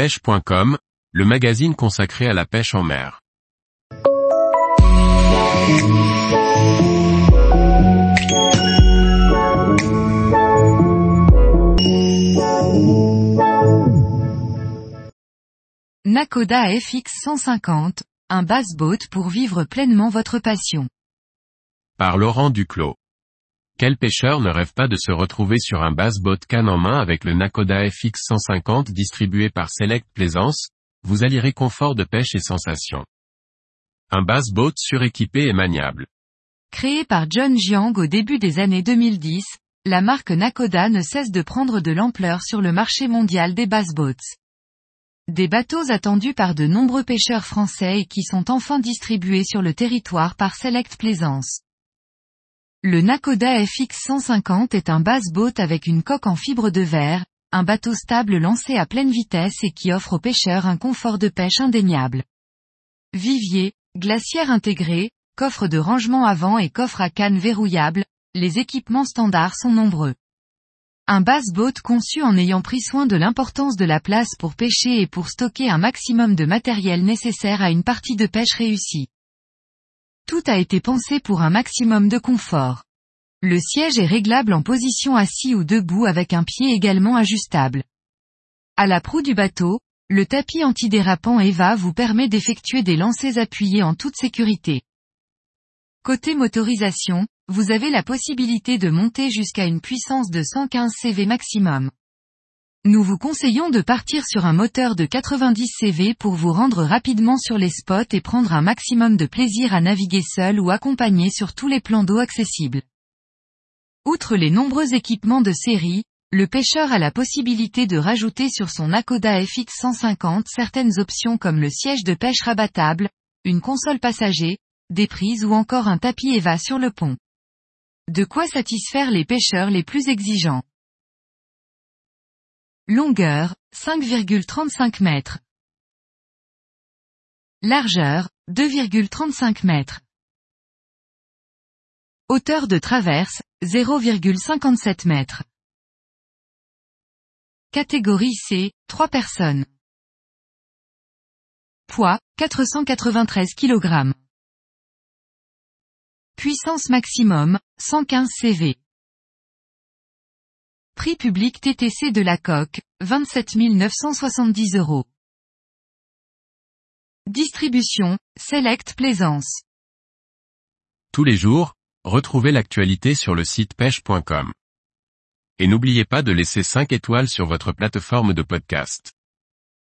pêche.com, le magazine consacré à la pêche en mer. Nakoda FX 150, un bass-boat pour vivre pleinement votre passion. Par Laurent Duclos. Quel pêcheur ne rêve pas de se retrouver sur un bass-boat canne en main avec le Nakoda FX 150 distribué par Select Plaisance, vous allierez confort de pêche et sensation. Un bass-boat suréquipé et maniable. Créé par John Jiang au début des années 2010, la marque Nakoda ne cesse de prendre de l'ampleur sur le marché mondial des bass-boats. Des bateaux attendus par de nombreux pêcheurs français et qui sont enfin distribués sur le territoire par Select Plaisance. Le Nakoda FX 150 est un bass-boat avec une coque en fibre de verre, un bateau stable lancé à pleine vitesse et qui offre aux pêcheurs un confort de pêche indéniable. Vivier, glacière intégrée, coffre de rangement avant et coffre à canne verrouillable, les équipements standards sont nombreux. Un bass-boat conçu en ayant pris soin de l'importance de la place pour pêcher et pour stocker un maximum de matériel nécessaire à une partie de pêche réussie. Tout a été pensé pour un maximum de confort. Le siège est réglable en position assis ou debout avec un pied également ajustable. À la proue du bateau, le tapis antidérapant EVA vous permet d'effectuer des lancers appuyés en toute sécurité. Côté motorisation, vous avez la possibilité de monter jusqu'à une puissance de 115 CV maximum. Nous vous conseillons de partir sur un moteur de 90 CV pour vous rendre rapidement sur les spots et prendre un maximum de plaisir à naviguer seul ou accompagné sur tous les plans d'eau accessibles. Outre les nombreux équipements de série, le pêcheur a la possibilité de rajouter sur son Akoda FX 150 certaines options comme le siège de pêche rabattable, une console passager, des prises ou encore un tapis EVA sur le pont. De quoi satisfaire les pêcheurs les plus exigeants. Longueur, 5,35 mètres. Largeur, 2,35 mètres. Hauteur de traverse, 0,57 mètres. Catégorie C, 3 personnes. Poids, 493 kg. Puissance maximum, 115 CV. Prix public TTC de la coque, 27 970 euros. Distribution, Select Plaisance. Tous les jours, retrouvez l'actualité sur le site pêche.com. Et n'oubliez pas de laisser 5 étoiles sur votre plateforme de podcast.